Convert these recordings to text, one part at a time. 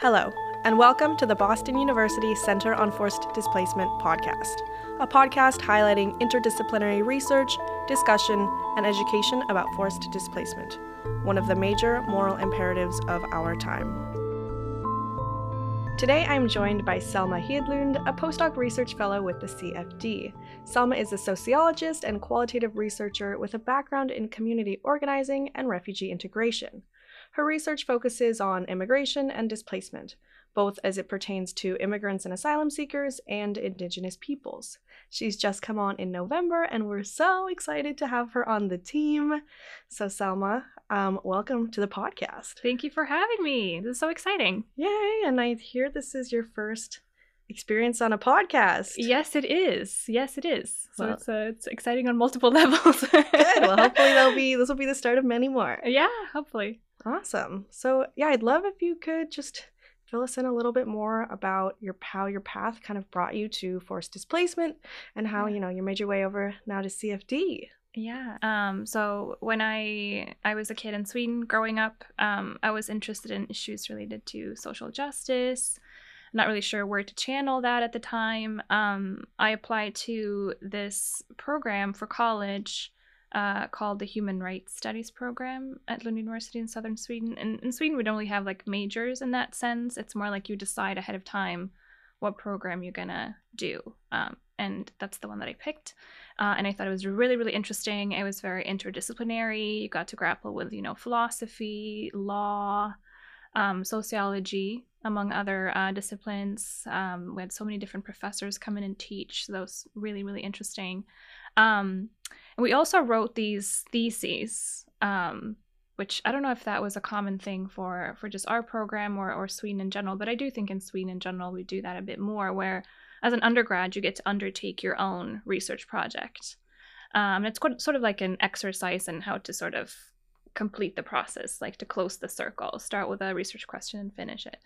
Hello, and welcome to the Boston University Center on Forced Displacement podcast, a podcast highlighting interdisciplinary research, discussion, and education about forced displacement, one of the major moral imperatives of our time. Today I'm joined by Selma Hedlund, a postdoc research fellow with the CFD. Selma is a sociologist and qualitative researcher with a background in community organizing and refugee integration. Her research focuses on immigration and displacement, both as it pertains to immigrants and asylum seekers and Indigenous peoples. She's just come on in November, and we're so excited to have her on the team. So, Selma, um, welcome to the podcast. Thank you for having me. This is so exciting. Yay! And I hear this is your first experience on a podcast. Yes, it is. Yes, it is. So well, it's uh, it's exciting on multiple levels. good. Well, hopefully there'll be this will be the start of many more. Yeah, hopefully. Awesome. So, yeah, I'd love if you could just fill us in a little bit more about your how your path kind of brought you to forced displacement and how, you know, you made your way over now to CFD. Yeah. Um, so when I I was a kid in Sweden growing up, um, I was interested in issues related to social justice. I'm not really sure where to channel that at the time. Um, I applied to this program for college uh, called the Human Rights Studies program at Lund University in southern Sweden. And in Sweden, we don't really have like majors in that sense. It's more like you decide ahead of time what program you're gonna do. Um, and that's the one that I picked. Uh, and I thought it was really, really interesting. It was very interdisciplinary. You got to grapple with, you know, philosophy, law, um, sociology, among other uh, disciplines. Um, we had so many different professors come in and teach. So that was really, really interesting. Um, and we also wrote these theses, um, which I don't know if that was a common thing for for just our program or or Sweden in general, but I do think in Sweden in general we do that a bit more, where as an undergrad you get to undertake your own research project. Um, it's sort of like an exercise in how to sort of complete the process, like to close the circle, start with a research question and finish it.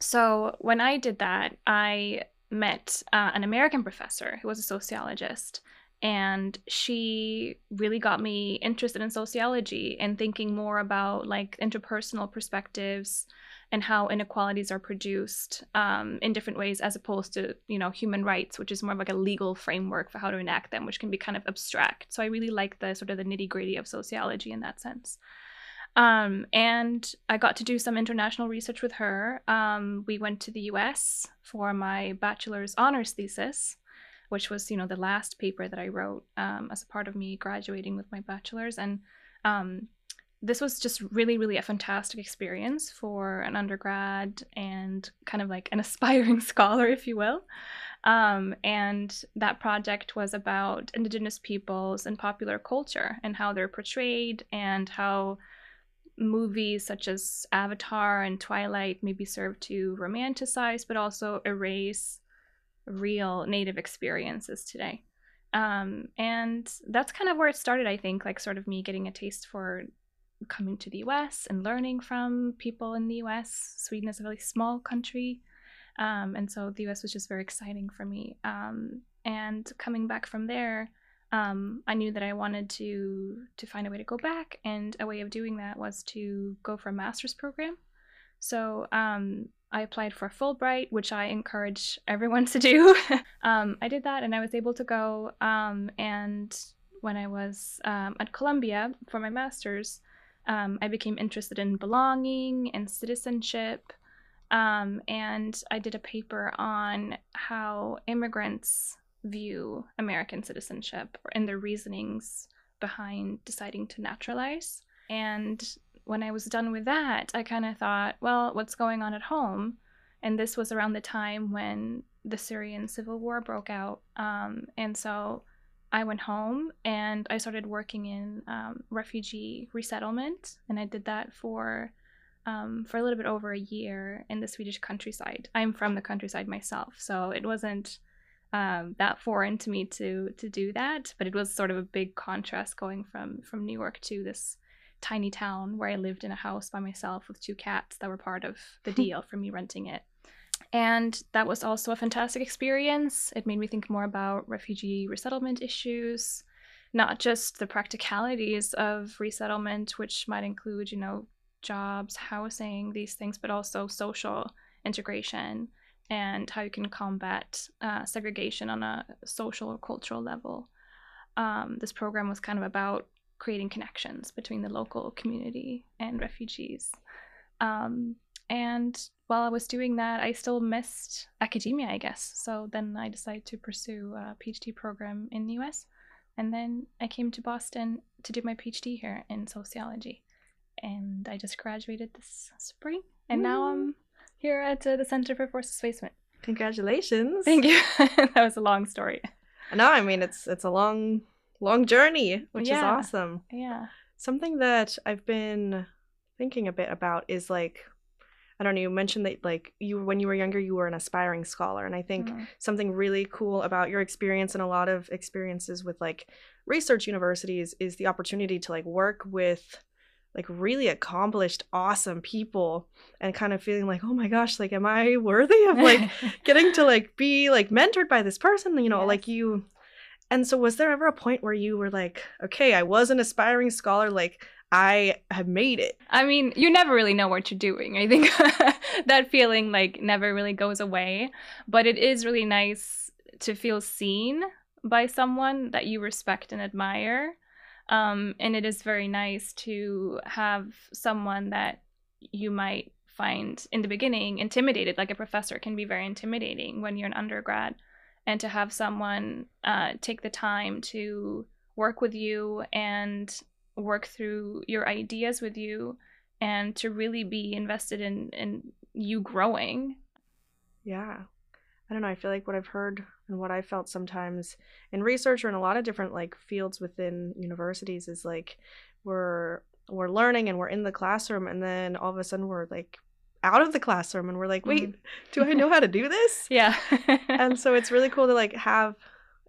So when I did that, I met uh, an American professor who was a sociologist. And she really got me interested in sociology and thinking more about like interpersonal perspectives and how inequalities are produced um, in different ways as opposed to you know human rights which is more of like a legal framework for how to enact them which can be kind of abstract so i really like the sort of the nitty gritty of sociology in that sense um, and I got to do some international research with her. Um, we went to the US for my bachelor's honors thesis, which was, you know, the last paper that I wrote um, as a part of me graduating with my bachelor's. And um, this was just really, really a fantastic experience for an undergrad and kind of like an aspiring scholar, if you will. Um, and that project was about Indigenous peoples and popular culture and how they're portrayed and how movies such as Avatar and Twilight maybe serve to romanticize, but also erase real native experiences today. Um, and that's kind of where it started, I think, like sort of me getting a taste for coming to the US and learning from people in the US. Sweden is a really small country. Um, and so the US was just very exciting for me. Um, and coming back from there, um, I knew that I wanted to to find a way to go back, and a way of doing that was to go for a master's program. So um, I applied for Fulbright, which I encourage everyone to do. um, I did that, and I was able to go. Um, and when I was um, at Columbia for my master's, um, I became interested in belonging and citizenship. and I did a paper on how immigrants view American citizenship and their reasonings behind deciding to naturalize. And when I was done with that, I kind of thought, well, what's going on at home? And this was around the time when the Syrian civil war broke out. Um, and so I went home and I started working in um, refugee resettlement. And I did that for um, for a little bit over a year in the Swedish countryside. I'm from the countryside myself, so it wasn't um, that foreign to me to to do that. But it was sort of a big contrast going from from New York to this tiny town where I lived in a house by myself with two cats that were part of the deal for me renting it. And that was also a fantastic experience. It made me think more about refugee resettlement issues, not just the practicalities of resettlement, which might include, you know, jobs, housing, these things, but also social integration and how you can combat uh, segregation on a social or cultural level. Um, this program was kind of about creating connections between the local community and refugees. Um, and while I was doing that, I still missed academia, I guess. So then I decided to pursue a PhD program in the US. And then I came to Boston to do my PhD here in sociology. And I just graduated this spring. And now I'm here at uh, the Center for Forced Displacement. Congratulations. Thank you. that was a long story. No, I mean it's it's a long long journey, which Yeah. is awesome. Yeah. Something that I've been thinking a bit about is like I don't know, you mentioned that like you when you were younger you were an aspiring scholar and I think Mm. something really cool about your experience and a lot of experiences with like research universities is the opportunity to like work with like really accomplished awesome people and kind of feeling like oh my gosh like am i worthy of like getting to like be like mentored by this person you know Yes. like you and so was there ever a point where you were like okay i was an aspiring scholar like i have made it I mean, you never really know what you're doing. I think that feeling like never really goes away, but it is really nice to feel seen by someone that you respect and admire. Um, and it is very nice to have someone that you might find in the beginning intimidated, like a professor can be very intimidating when you're an undergrad. And to have someone uh, take the time to work with you and work through your ideas with you and to really be invested in in you growing yeah i don't know i feel like what i've heard and what i felt sometimes in research or in a lot of different like fields within universities is like we're we're learning and we're in the classroom and then all of a sudden we're like out of the classroom and we're like wait do i know how to do this? Yeah. And so it's really cool to like have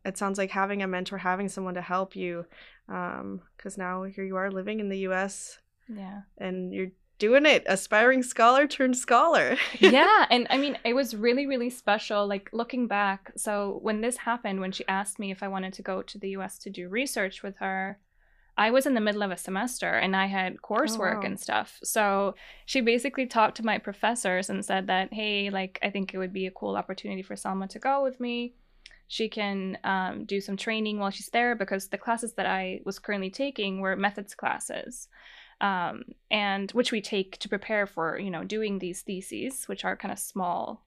it sounds like having a mentor having someone to help you um because now here you are living in the us yeah. and you're doing it. Aspiring scholar turned scholar. Yeah and i mean it was really really special like looking back. So when this happened when she asked me if i wanted to go to the us to do research with her i was in the middle of a semester and i had coursework wow. and stuff. So she basically talked to my professors and said that hey like i think it would be a cool opportunity for selma to go with me. She can um, do some training while she's there because the classes that i was currently taking were methods classes um, and which we take to prepare for you know doing these theses which are kind of small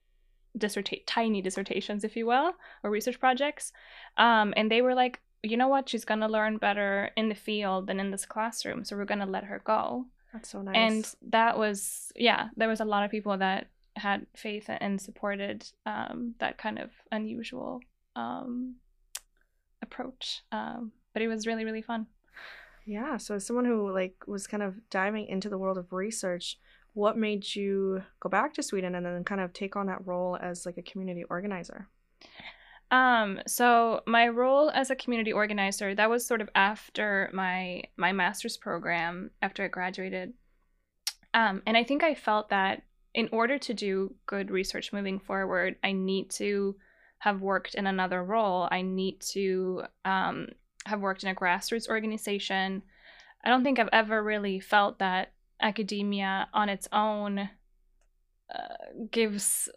dissertate tiny dissertations if you will or research projects. Um, and they were like you know what? She's going to learn better in the field than in this classroom so we're going to let her go. That's so nice. And that was yeah there was a lot of people that had faith and supported um, that kind of unusual um, approach um, but it was really really fun Yeah, so as someone who like was kind of diving into the world of research, what made you go back to Sweden and then kind of take on that role as like a community organizer? Um, so my role as a community organizer, that was sort of after my my master's program, after I graduated. Um, and I think I felt that in order to do good research moving forward, I need to have worked in another role. I need to um, have worked in a grassroots organization. I don't think I've ever really felt that academia on its own uh, gives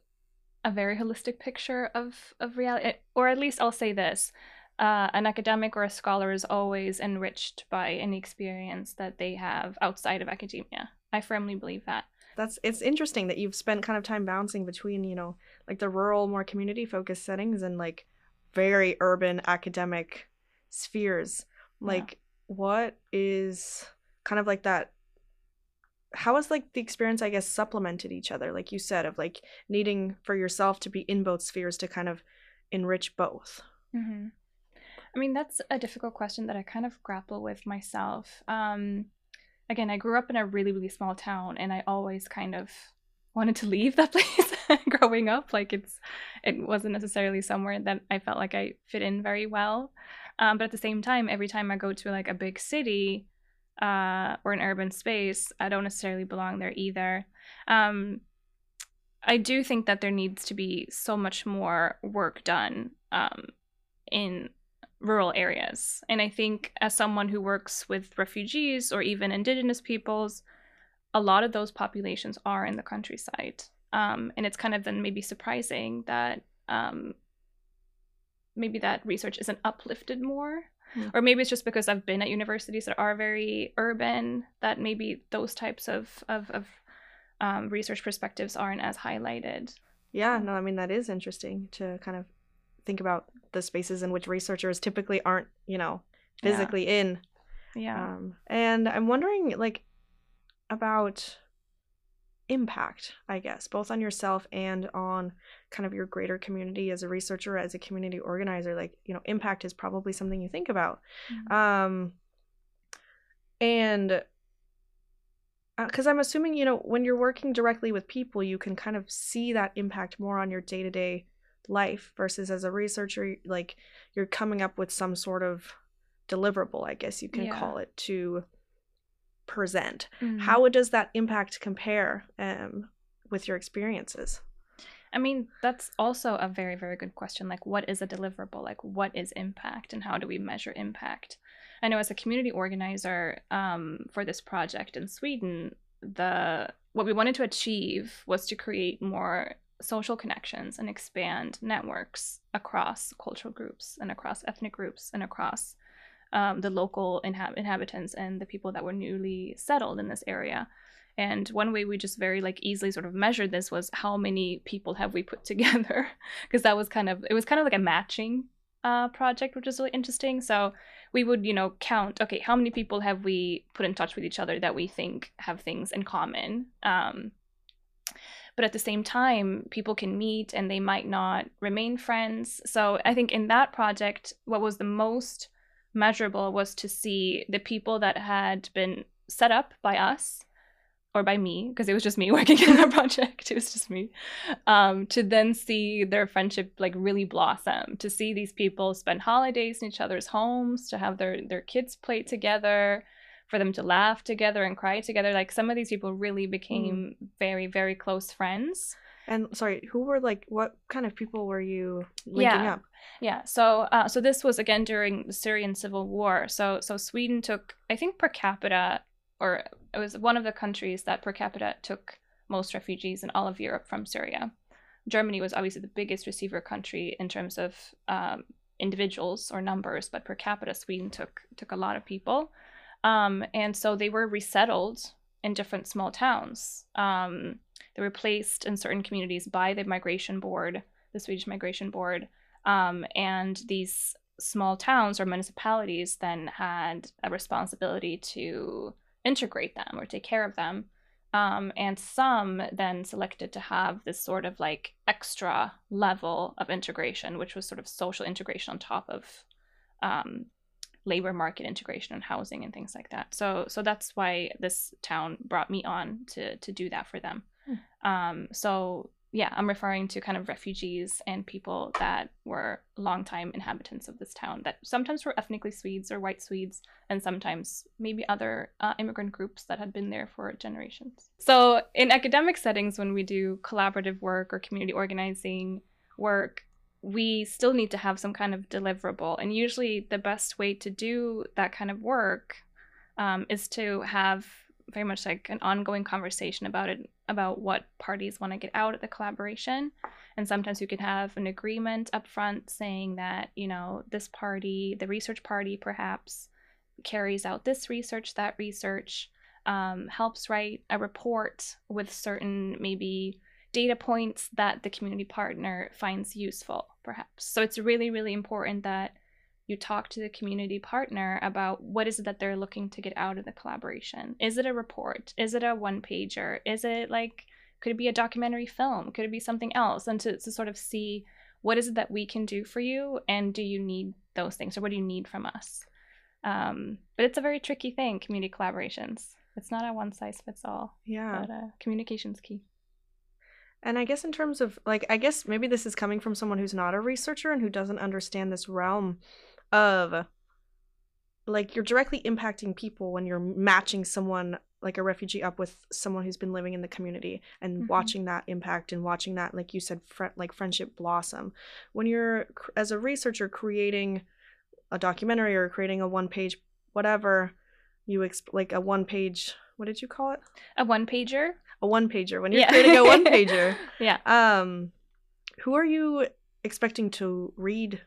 a very holistic picture of of reality or at least i'll say this uh, an academic or a scholar is always enriched by any experience that they have outside of academia i firmly believe that That's it's interesting that you've spent kind of time bouncing between, you know, like the rural, more community focused settings and like very urban academic spheres. Yeah. Like what is kind of like that how has like the experience I guess supplemented each other, like you said, of like needing for yourself to be in both spheres to kind of enrich both? Mm-hmm. I mean, that's a difficult question that I kind of grapple with myself. Um, again, I grew up in a really, really small town, and I always kind of wanted to leave that place growing up. Like it's, it wasn't necessarily somewhere that I felt like I fit in very well. Um, but at the same time, every time I go to like a big city uh, or an urban space, I don't necessarily belong there either. Um, I do think that there needs to be so much more work done um, in rural areas. And I think as someone who works with refugees or even indigenous peoples, a lot of those populations are in the countryside. Um, and it's kind of then maybe surprising that um, maybe that research isn't uplifted more. Mm. Or maybe it's just because I've been at universities that are very urban that maybe those types of, of, of um, research perspectives aren't as highlighted. Yeah, no, I mean, that is interesting to kind of think about the spaces in which researchers typically aren't, you know, physically yeah. in. Yeah. Um, and I'm wondering, like, about impact, I guess, both on yourself and on kind of your greater community as a researcher, as a community organizer. Like, you know, impact is probably something you think about. Mm-hmm. Um, and because uh, I'm assuming, you know, when you're working directly with people, you can kind of see that impact more on your day to day life versus as a researcher, like you're coming up with some sort of deliverable, I guess you can yeah. call it, to present. Mm. How does that impact compare um, with your experiences? I mean, that's also a very, very good question. Like, what is a deliverable? Like, what is impact and how do we measure impact? I know as a community organizer um, for this project in Sweden, the what we wanted to achieve was to create more social connections and expand networks across cultural groups and across ethnic groups and across um, the local inhab- inhabitants and the people that were newly settled in this area. And one way we just very like easily sort of measured this was how many people have we put together because that was kind of it was kind of like a matching uh, project, which was really interesting. So we would you know count okay how many people have we put in touch with each other that we think have things in common. Um, but at the same time, people can meet and they might not remain friends. So I think in that project, what was the most measurable was to see the people that had been set up by us or by me because it was just me working in the project. It was just me um, to then see their friendship like really blossom to see these people spend holidays in each other's homes to have their their kids play together for them to laugh together and cry together. Like some of these people really became mm. very very close friends and sorry, who were like what kind of people were you linking yeah. up? Yeah. So uh, so this was again during the Syrian civil war. So so Sweden took I think per capita or it was one of the countries that per capita took most refugees in all of Europe from Syria. Germany was obviously the biggest receiver country in terms of um, individuals or numbers, but per capita, Sweden took took a lot of people, um, and so they were resettled in different small towns. Um, they were placed in certain communities by the migration board, the Swedish migration board, um, and these small towns or municipalities then had a responsibility to integrate them or take care of them. Um, and some then selected to have this sort of like extra level of integration, which was sort of social integration on top of um, labor market integration and housing and things like that. So so that's why this town brought me on to to do that for them. Um, so yeah, I'm referring to kind of refugees and people that were longtime inhabitants of this town that sometimes were ethnically Swedes or white Swedes, and sometimes maybe other uh, immigrant groups that had been there for generations. So, in academic settings, when we do collaborative work or community organizing work, we still need to have some kind of deliverable. And usually, the best way to do that kind of work um, is to have very much like an ongoing conversation about it, about what parties want to get out of the collaboration. And sometimes you can have an agreement up front saying that, you know, this party, the research party perhaps, carries out this research, that research, um, helps write a report with certain maybe data points that the community partner finds useful, perhaps. So it's really, really important that you talk to the community partner about what is it that they're looking to get out of the collaboration. Is it a report? Is it a one pager? Is it like, could it be a documentary film? Could it be something else? And to, to sort of see what is it that we can do for you and do you need those things or what do you need from us? Um, but it's a very tricky thing, community collaborations. It's not a one size fits all. Yeah. But uh, communication's key. And I guess in terms of like, I guess maybe this is coming from someone who's not a researcher and who doesn't understand this realm of like you're directly impacting people when you're matching someone like a refugee up with someone who's been living in the community and mm-hmm. watching that impact and watching that like you said fr- like friendship blossom when you're as a researcher creating a documentary or creating a one page whatever you exp- like a one page what did you call it? A one pager. A one pager. When you're Yeah. creating a one pager, Yeah. um, who are you expecting to read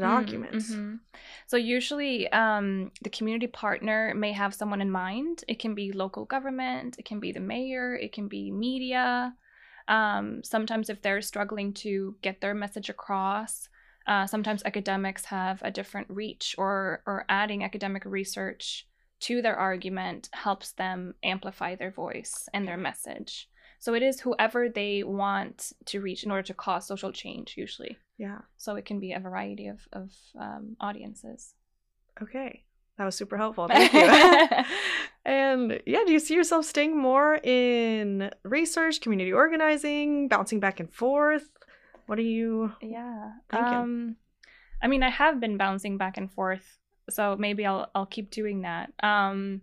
the Mm, documents? mhm. So usually, um, the community partner may have someone in mind. It can be local government, it can be the mayor, it can be media. Um, sometimes, if they're struggling to get their message across, uh, sometimes academics have a different reach, or or adding academic research to their argument helps them amplify their voice and their message. So it is whoever they want to reach in order to cause social change, usually. Yeah. So it can be a variety of, of um, audiences. Okay. That was super helpful. Thank you. and yeah, do you see yourself staying more in research, community organizing, bouncing back and forth? What are you yeah. Thinking. Um, I mean, I have been bouncing back and forth, so maybe I'll I'll keep doing that. Um,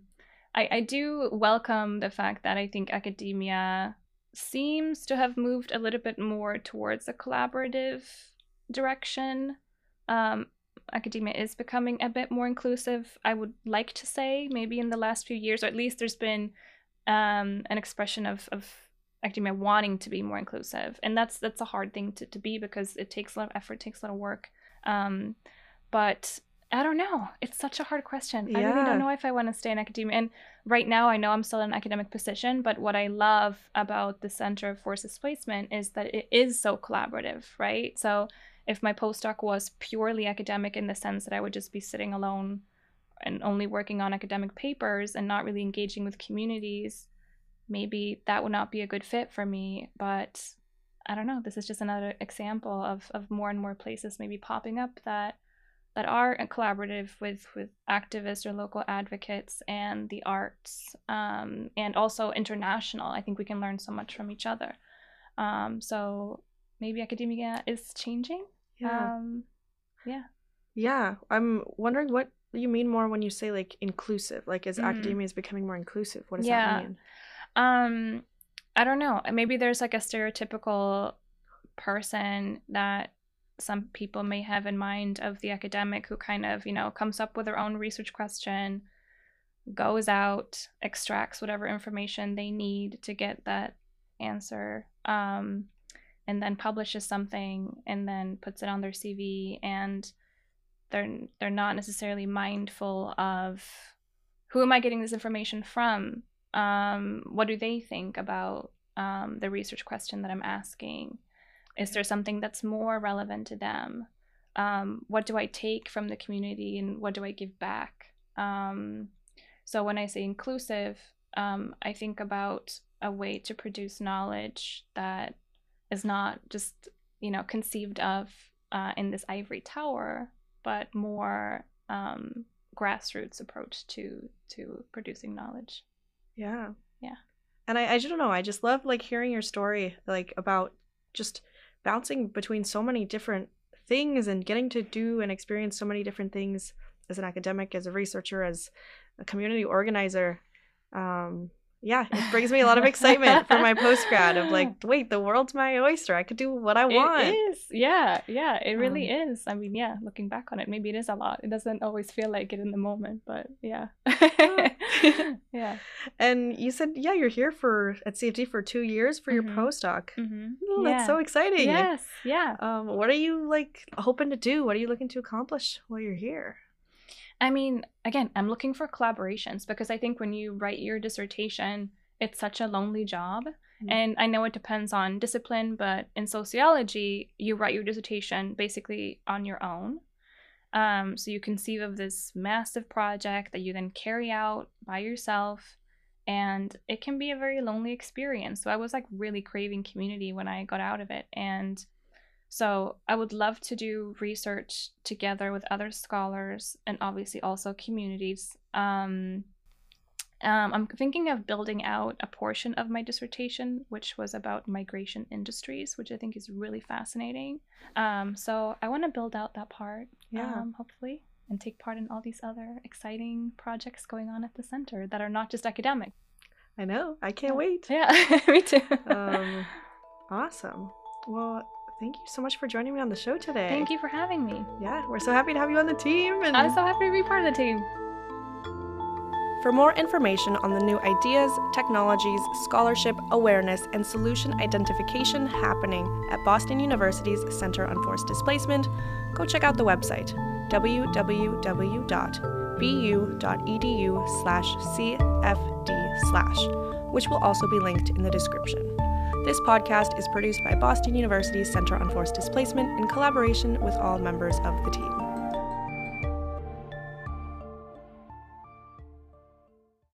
I I do welcome the fact that I think academia seems to have moved a little bit more towards a collaborative direction. Um, academia is becoming a bit more inclusive. I would like to say maybe in the last few years, or at least there's been um, an expression of of academia wanting to be more inclusive, and that's that's a hard thing to, to be because it takes a lot of effort, takes a lot of work. Um, but I don't know. It's such a hard question. I really don't know if I want to stay in academia. And right now, I know I'm still in an academic position, but what I love about the Center of Forced Displacement is that it is so collaborative, right? So if my postdoc was purely academic in the sense that I would just be sitting alone and only working on academic papers and not really engaging with communities, maybe that would not be a good fit for me. But I don't know. This is just another example of, of more and more places maybe popping up that that are collaborative with with activists or local advocates and the arts um, and also international. I think we can learn so much from each other. Um, so maybe academia is changing. Yeah. Um, yeah. I'm wondering what you mean more when you say like inclusive. Like is Mm. academia is becoming more inclusive? What does Yeah. that mean? Um, I don't know. Maybe there's like a stereotypical person that some people may have in mind of the academic who kind of, you know, comes up with their own research question, goes out, extracts whatever information they need to get that answer, um, and then publishes something and then puts it on their CV and they're they're not necessarily mindful of who am I getting this information from? um, what do they think about um, the research question that I'm asking? Is there something that's more relevant to them? Um, what do I take from the community and what do I give back? Um, so when I say inclusive, um, I think about a way to produce knowledge that is not just you know conceived of uh, in this ivory tower, but more um, grassroots approach to to producing knowledge. Yeah. Yeah. And I, I just don't know. I just love like hearing your story, like about just bouncing between so many different things and getting to do and experience so many different things as an academic, as a researcher, as a community organizer. Um, yeah, it brings me a lot of excitement for my post grad of like, wait, the world's my oyster. I could do what I want. It is. Yeah, yeah, it really Um, is. I mean, yeah, looking back on it, maybe it is a lot. It doesn't always feel like it in the moment, but yeah. yeah. And you said, yeah, you're here for at CFD for two years for your Mhm. postdoc. Mm-hmm. Oh, That's so exciting. Yes, yeah. Um, what are you like hoping to do? What are you looking to accomplish while you're here? I mean, again, I'm looking for collaborations because I think when you write your dissertation, it's such a lonely job. Mm. And I know it depends on discipline, but in sociology, you write your dissertation basically on your own. Um, so you conceive of this massive project that you then carry out by yourself, and it can be a very lonely experience. So I was like really craving community when I got out of it. And so I would love to do research together with other scholars and obviously also communities. Um, um, I'm thinking of building out a portion of my dissertation, which was about migration industries, which I think is really fascinating. Um, so I want to build out that part, Yeah. um, hopefully, and take part in all these other exciting projects going on at the center that are not just academic. I know. I can't wait. Yeah, me too. Um, awesome. Well, thank you so much for joining me on the show today. Thank you for having me. Yeah, we're so happy to have you on the team. And I'm so happy to be part of the team. For more information on the new ideas, technologies, scholarship, awareness, and solution identification happening at Boston University's Center on Forced Displacement, go check out the website www.bu.edu slash cfd slash, which will also be linked in the description. This podcast is produced by Boston University's Center on Forced Displacement in collaboration with all members of the team.